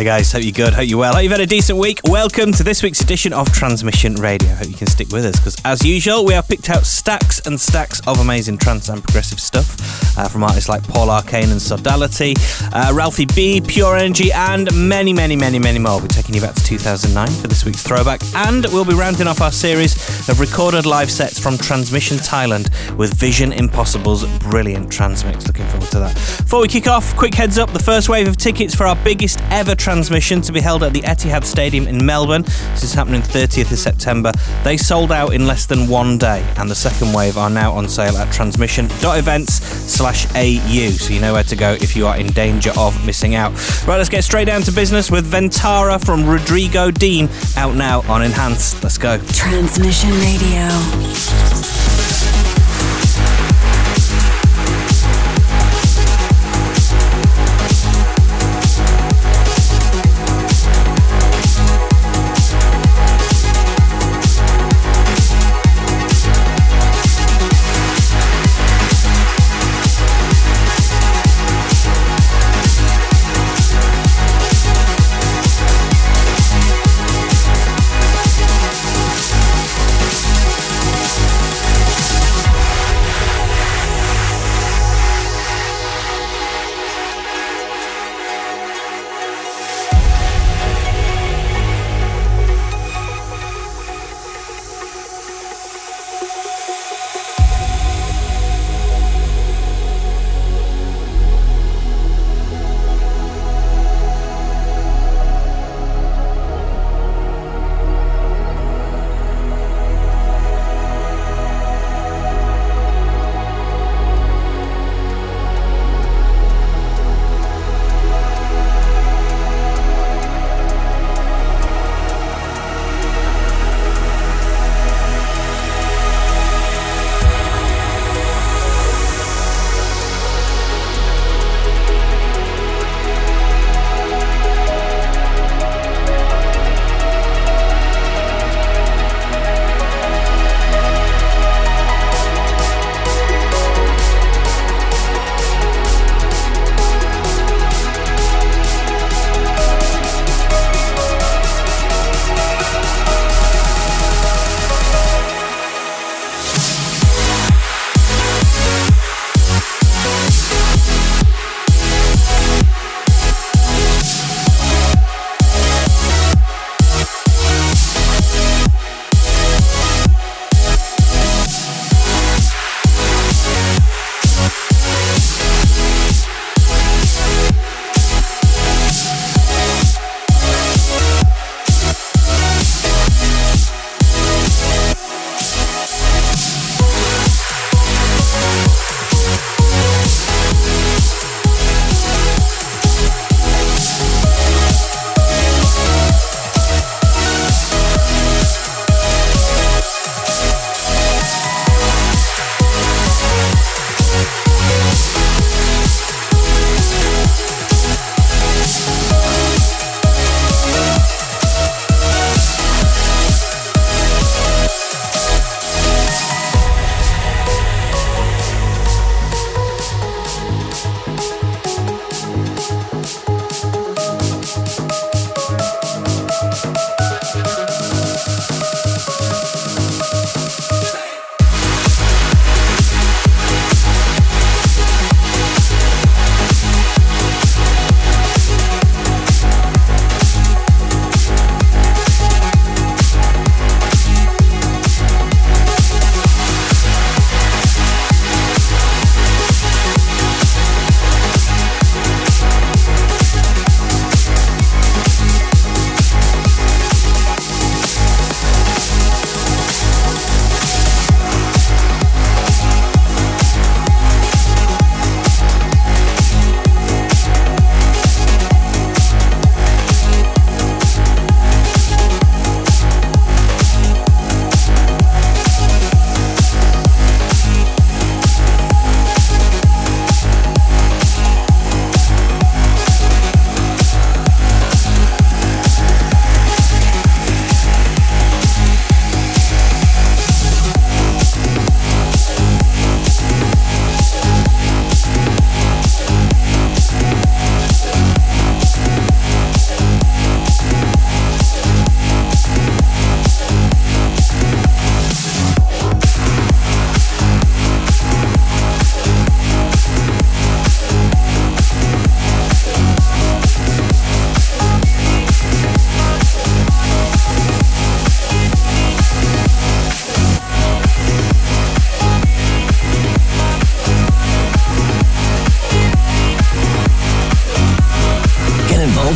Hey guys, hope you're good, hope you're well, hope you've had a decent week. Welcome to this week's edition of Transmission Radio. Hope you can stick with us because, as usual, we have picked out stacks and stacks of amazing trance and progressive stuff uh, from artists like Paul Arcane and Sodality, uh, Ralphie B, Pure Energy, and many, many, many, many more. We're taking you back to 2009 for this week's throwback, and we'll be rounding off our series of recorded live sets from Transmission Thailand with Vision Impossible's brilliant transmix. Looking forward to that. Before we kick off, quick heads up the first wave of tickets for our biggest ever transmission to be held at the Etihad Stadium in Melbourne. This is happening 30th of September. They sold out in less than one day, and the second wave are now on sale at transmission.events slash AU, so you know where to go if you are in danger of missing out. Right, let's get straight down to business with Ventara from Rodrigo Deem out now on Enhanced. Let's go. Transmission Radio.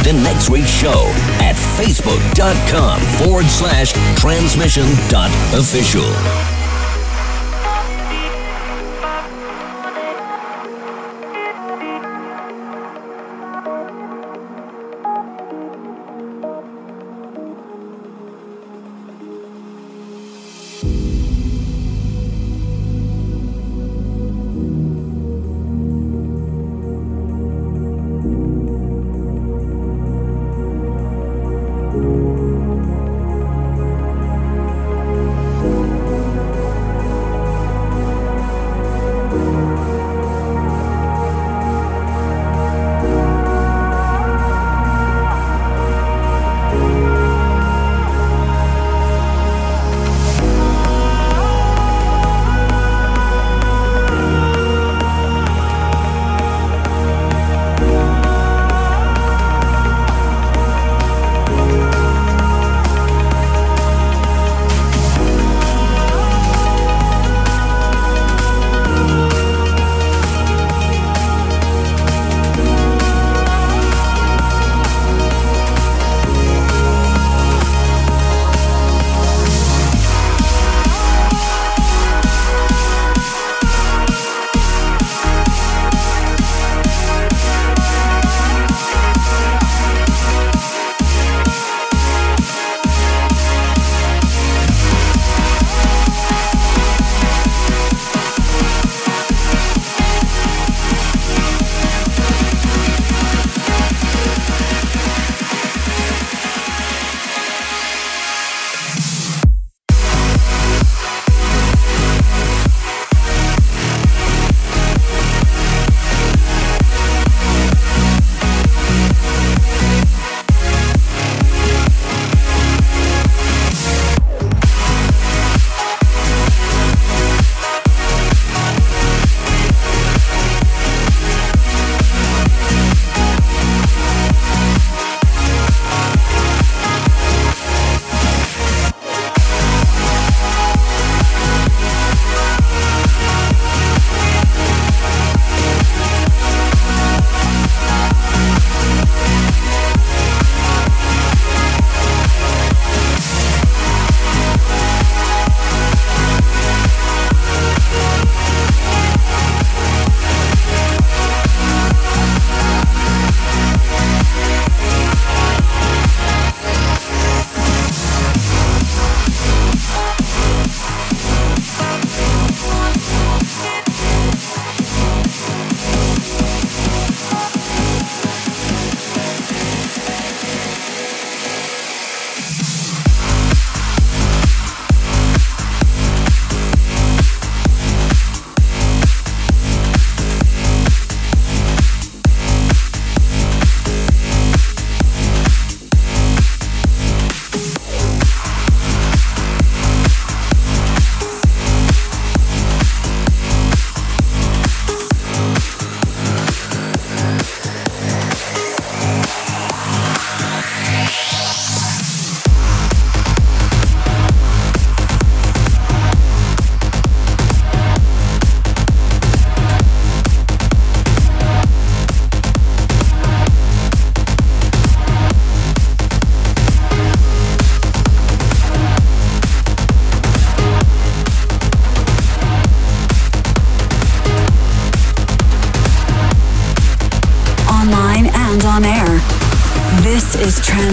In next week's show at facebook.com forward slash transmission dot official.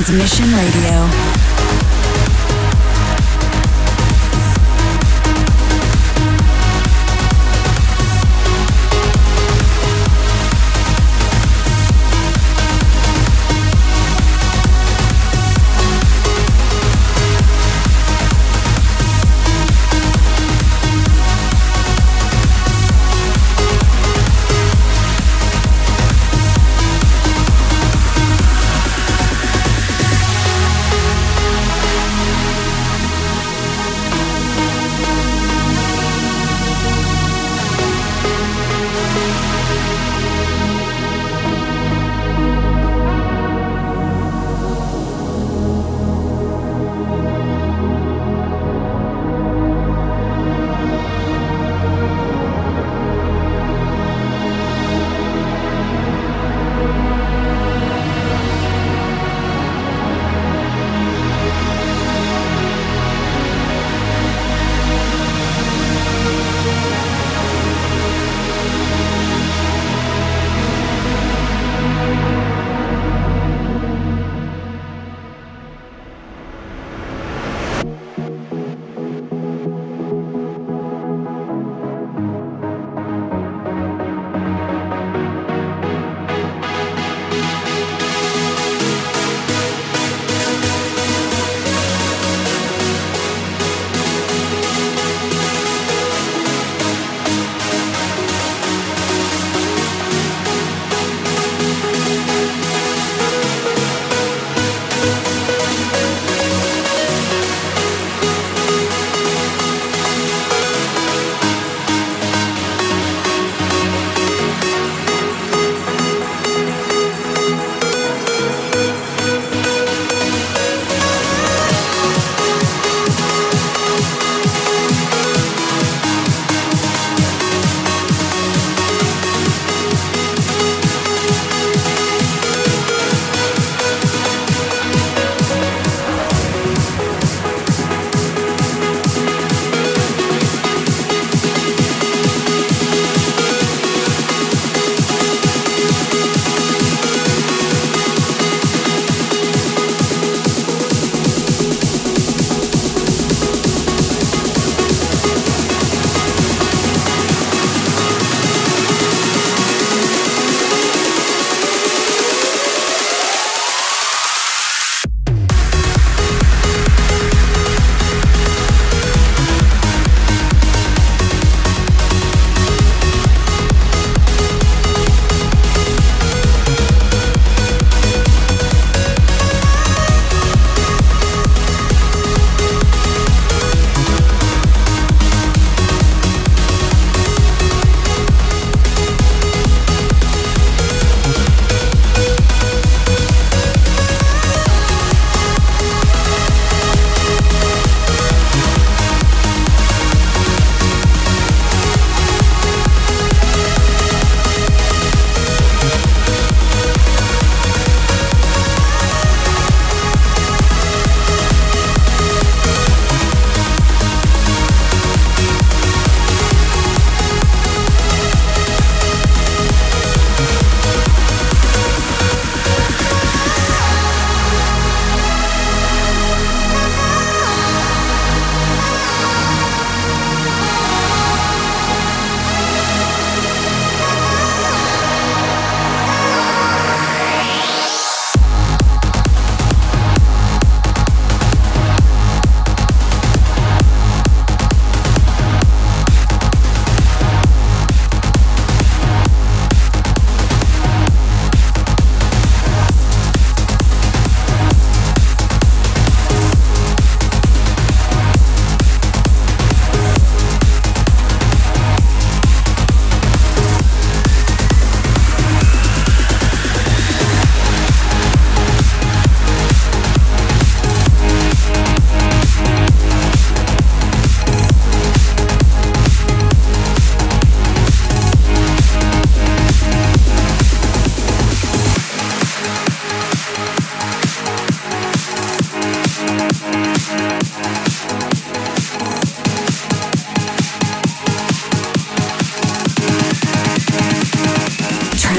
Transmission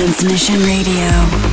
Transmission Radio.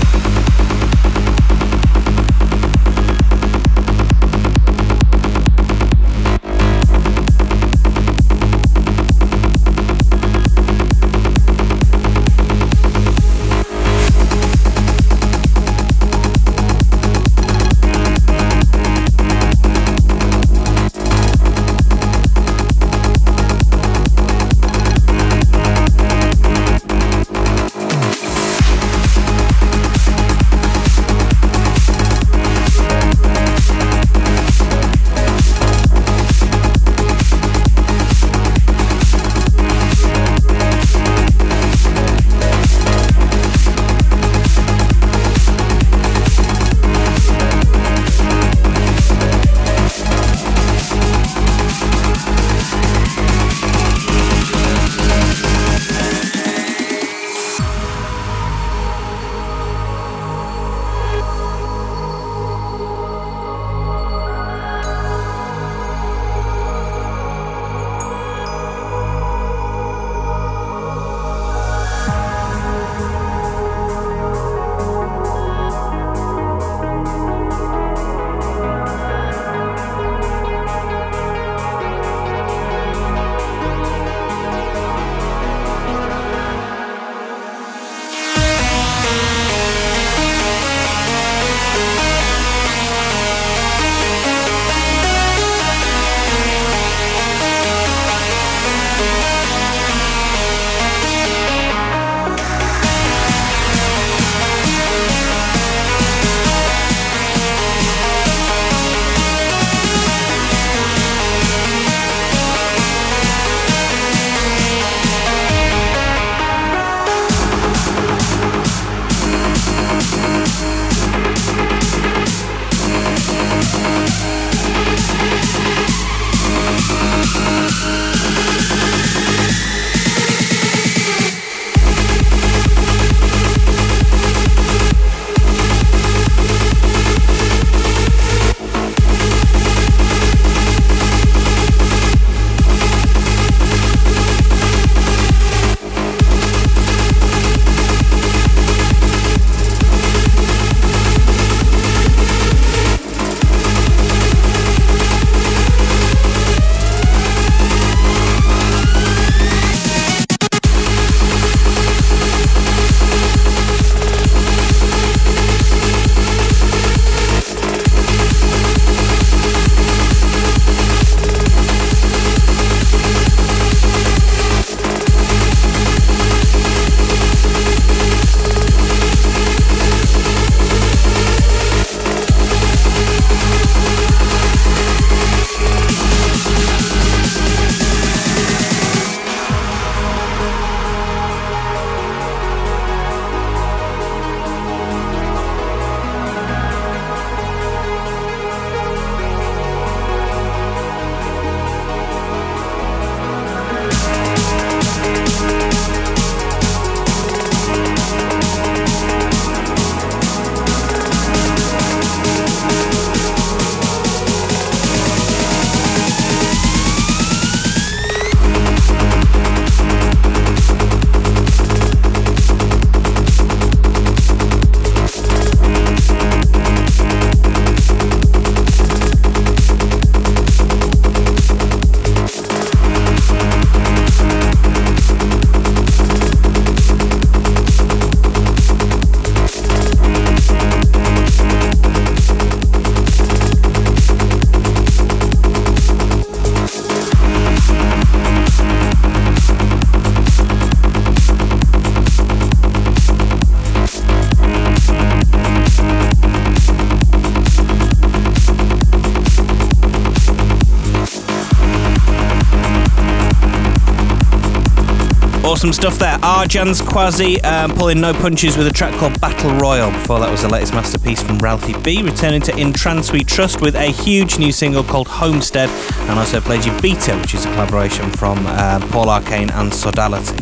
Awesome stuff there. Arjan's Quasi um, pulling no punches with a track called Battle Royal. Before that was the latest masterpiece from Ralphie B, returning to In Trance We Trust with a huge new single called Homestead, and also played you Beta, which is a collaboration from uh, Paul Arcane and Sodality.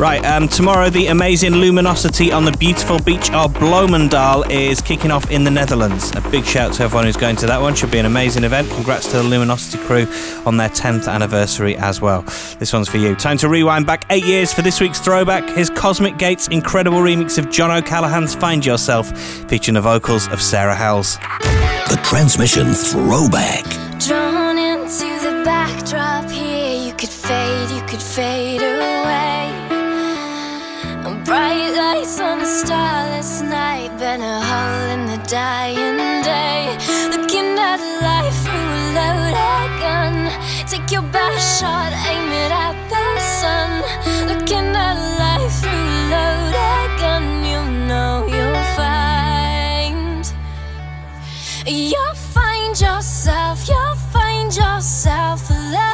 Right, um, tomorrow the amazing Luminosity on the beautiful beach of Bloemendaal is kicking off in the Netherlands. A big shout to everyone who's going to that one. Should be an amazing event. Congrats to the Luminosity crew on their 10th anniversary as well. This one's for you. Time to rewind back eight years for this week's throwback. Here's Cosmic Gate's incredible remix of John O'Callaghan's Find Yourself, featuring the vocals of Sarah Howells. The Transmission Throwback. Starless night, been a hole in the dying day. Looking at life through a loaded gun. Take your best shot, aim it at the sun. Looking at life through a loaded gun, you know you'll find. You'll find yourself, you'll find yourself alone.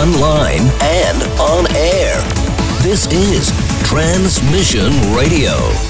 Online, and on air. This is Transmission Radio.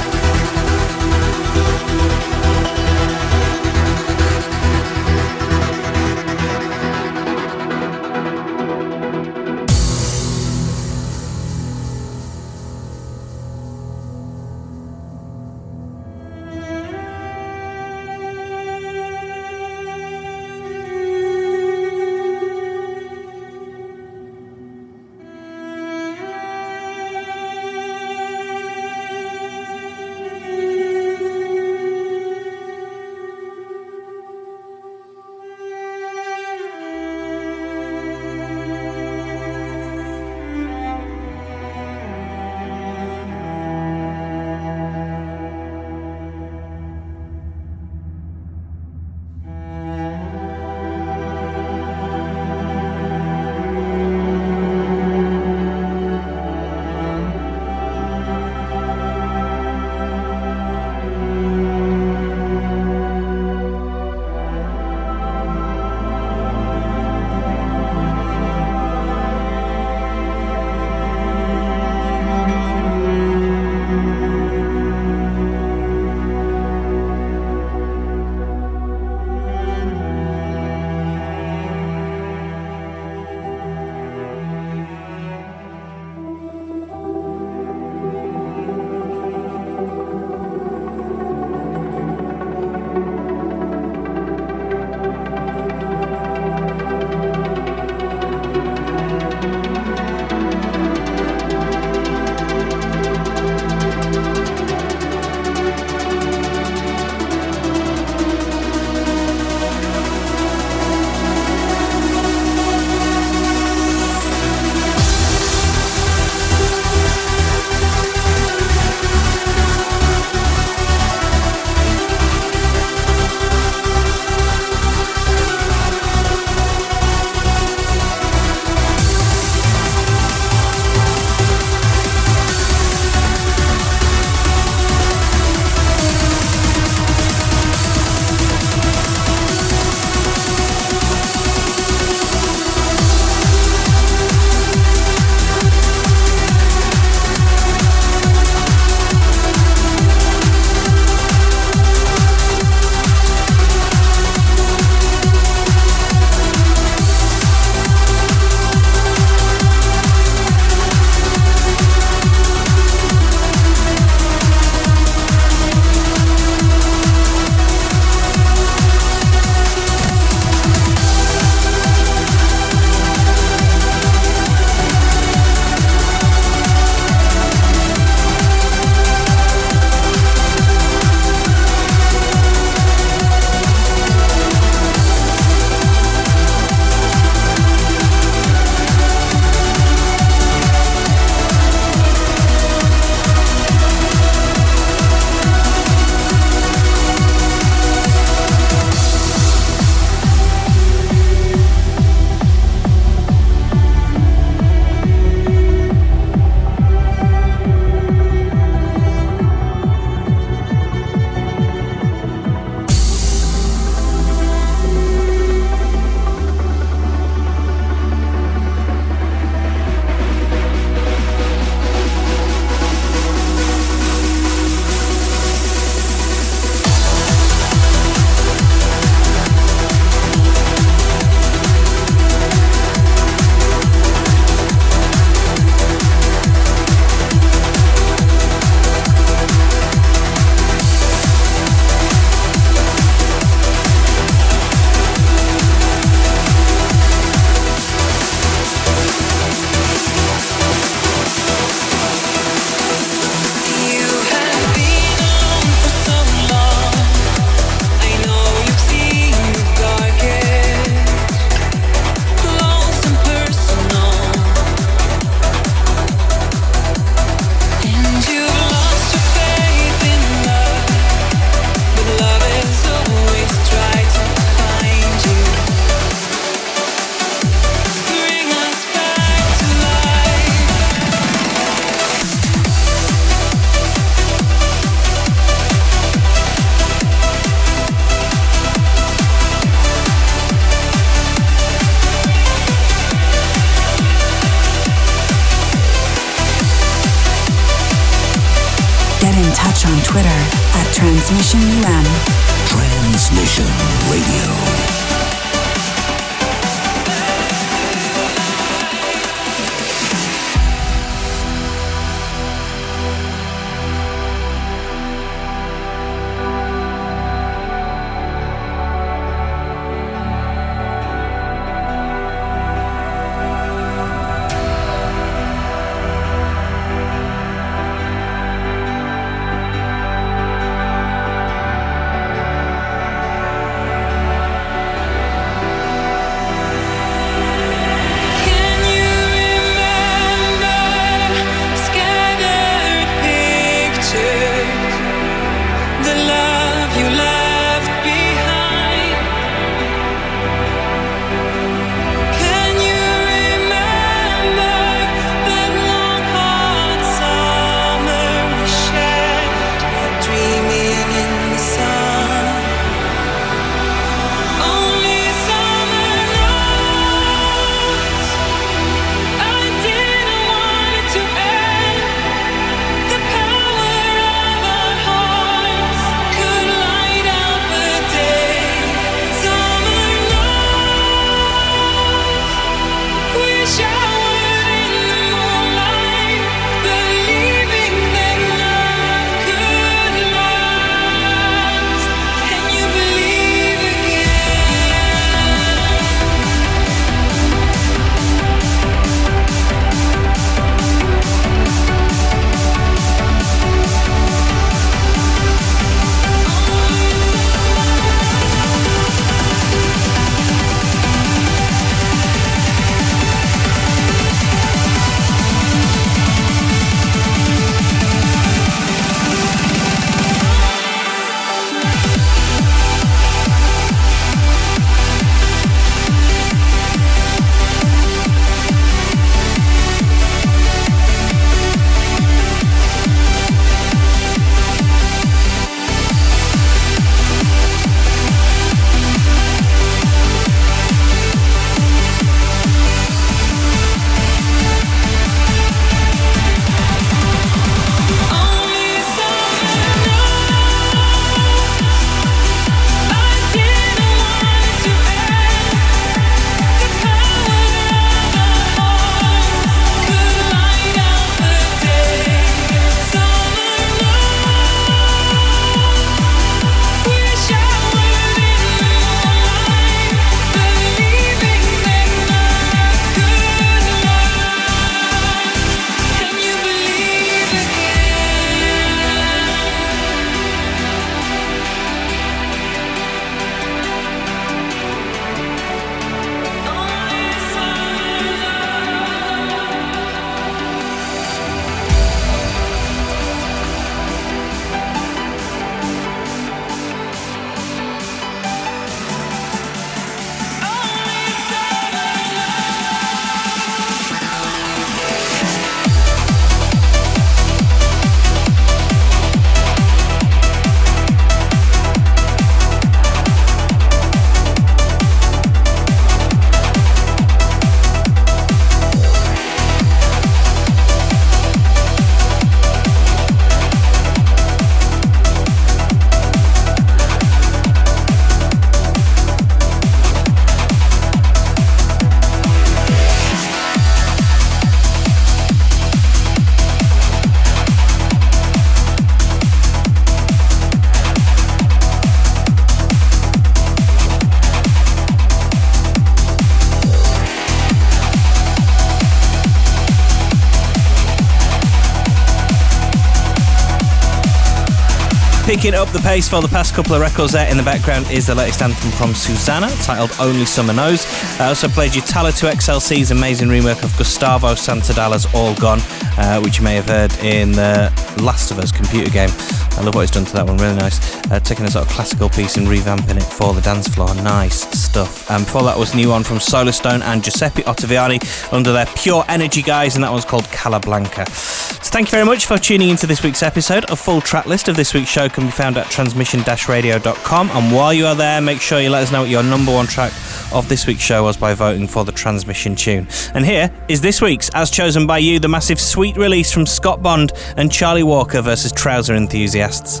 Picking up the pace for the past couple of records there in the background is the latest anthem from Susana, titled Only Summer Knows. I also played you Talla 2XLC's amazing rework of Gustavo Santaolalla's All Gone, uh, which you may have heard in the Last of Us computer game. I love what he's done to that one, really nice. Uh, taking a sort of classical piece and revamping it for the dance floor. Nice stuff. And before that was new one from Solarstone and Giuseppe Ottaviani under their Pure Energy guise, and that one's called Calablanca. So thank you very much for tuning into this week's episode. A full track list of this week's show can be found at transmission-radio.com. And while you are there, make sure you let us know what your number one track of this week's show was by voting for the transmission tune. And here is this week's, as chosen by you, the massive sweet release from Scott Bond and Charlie Walker versus Trouser Enthusiasts.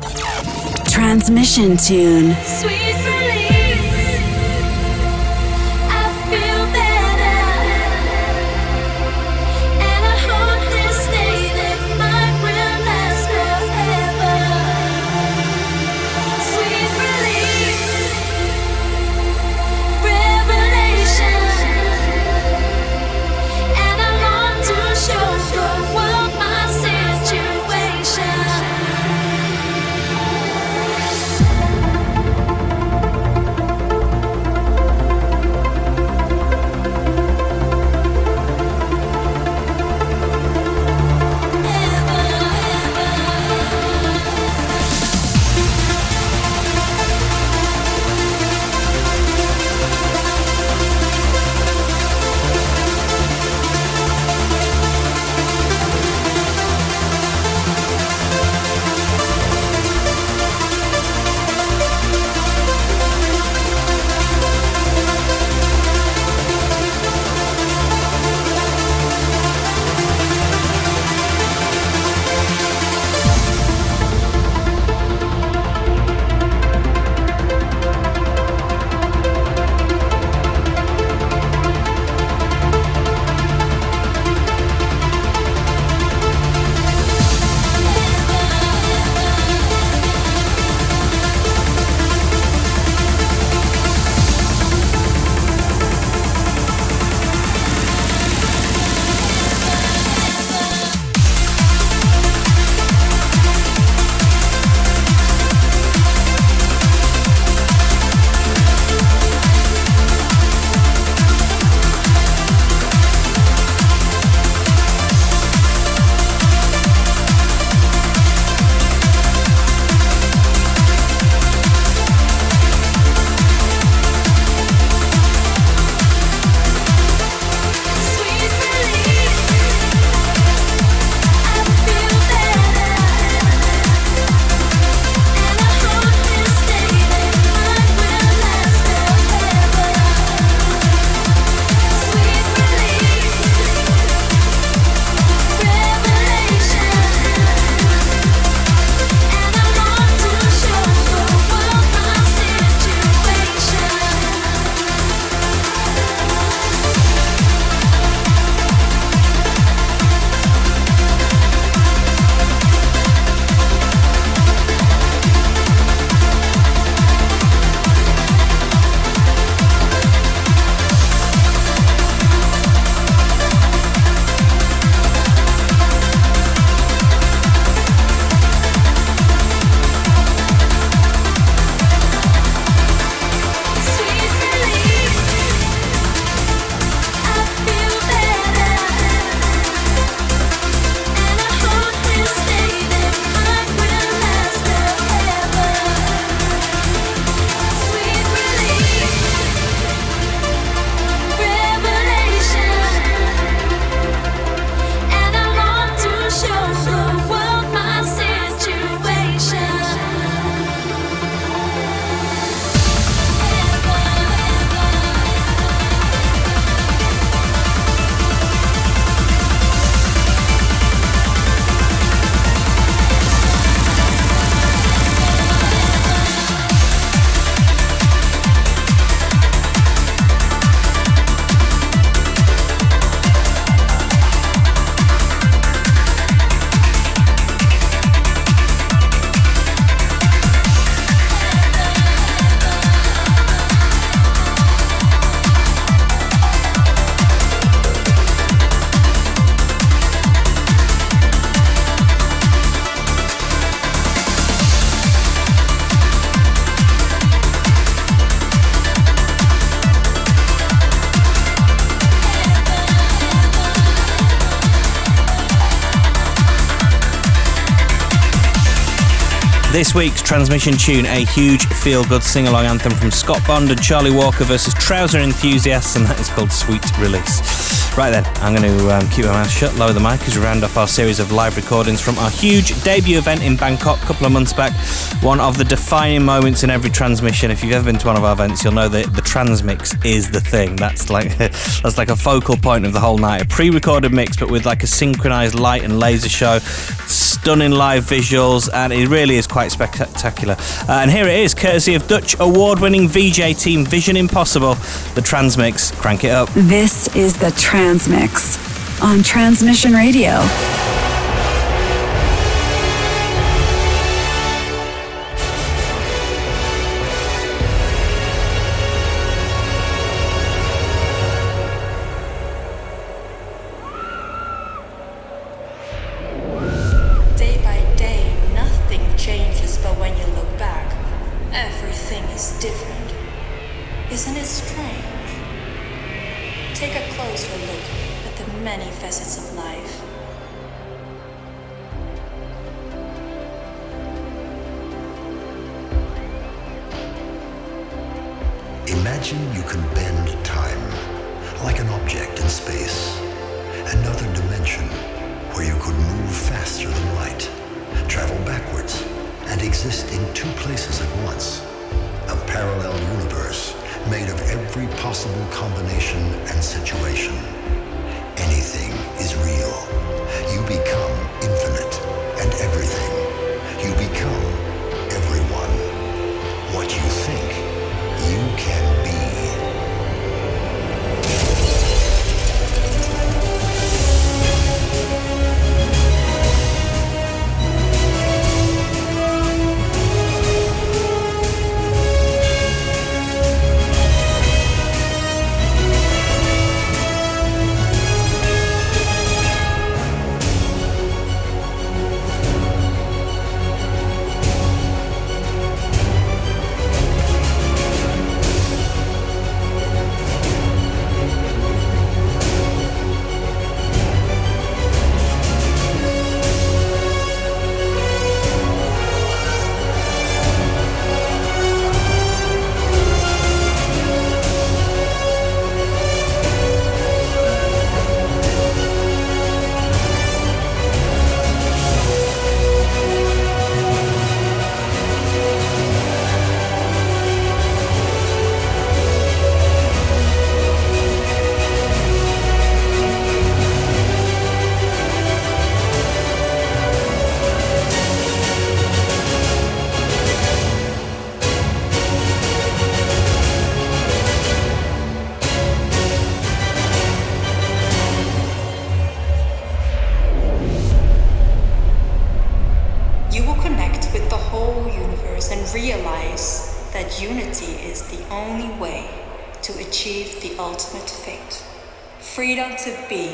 Transmission tune. Sweet Week's transmission tune, a huge feel good sing along anthem from Scott Bond and Charlie Walker versus Trouser Enthusiasts, and that is called Sweet Release. Right then, I'm going to um, keep my mouth shut, lower the mic as we round off our series of live recordings from our huge debut event in Bangkok a couple of months back. One of the defining moments in every transmission. If you've ever been to one of our events, you'll know that the transmix is the thing. That's like that's like a focal point of the whole night. A pre-recorded mix, but with like a synchronized light and laser show stunning live visuals, and it really is quite spectacular. Uh, and here it is, courtesy of Dutch award winning VJ team Vision Impossible, the Transmix. Crank it up. This is the Transmix on Transmission Radio. Everything is different. Isn't it strange? Take a closer look at the many facets of life. Imagine you can bend time, like an object in space. Another dimension where you could move faster than light, travel backwards and exist in two places at once. A parallel universe made of every possible combination and situation. to be.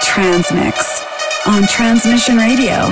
Transmix on Transmission Radio.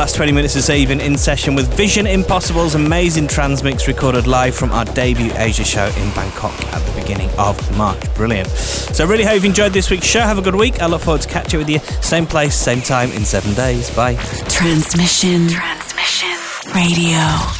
Last 20 minutes this evening in session with Vision Impossible's amazing transmix recorded live from our debut Asia show in Bangkok at the beginning of March. Brilliant. So, really hope you've enjoyed this week's show. Have a good week. I look forward to catching with you same place, same time in seven days. Bye. Transmission. Transmission. Radio.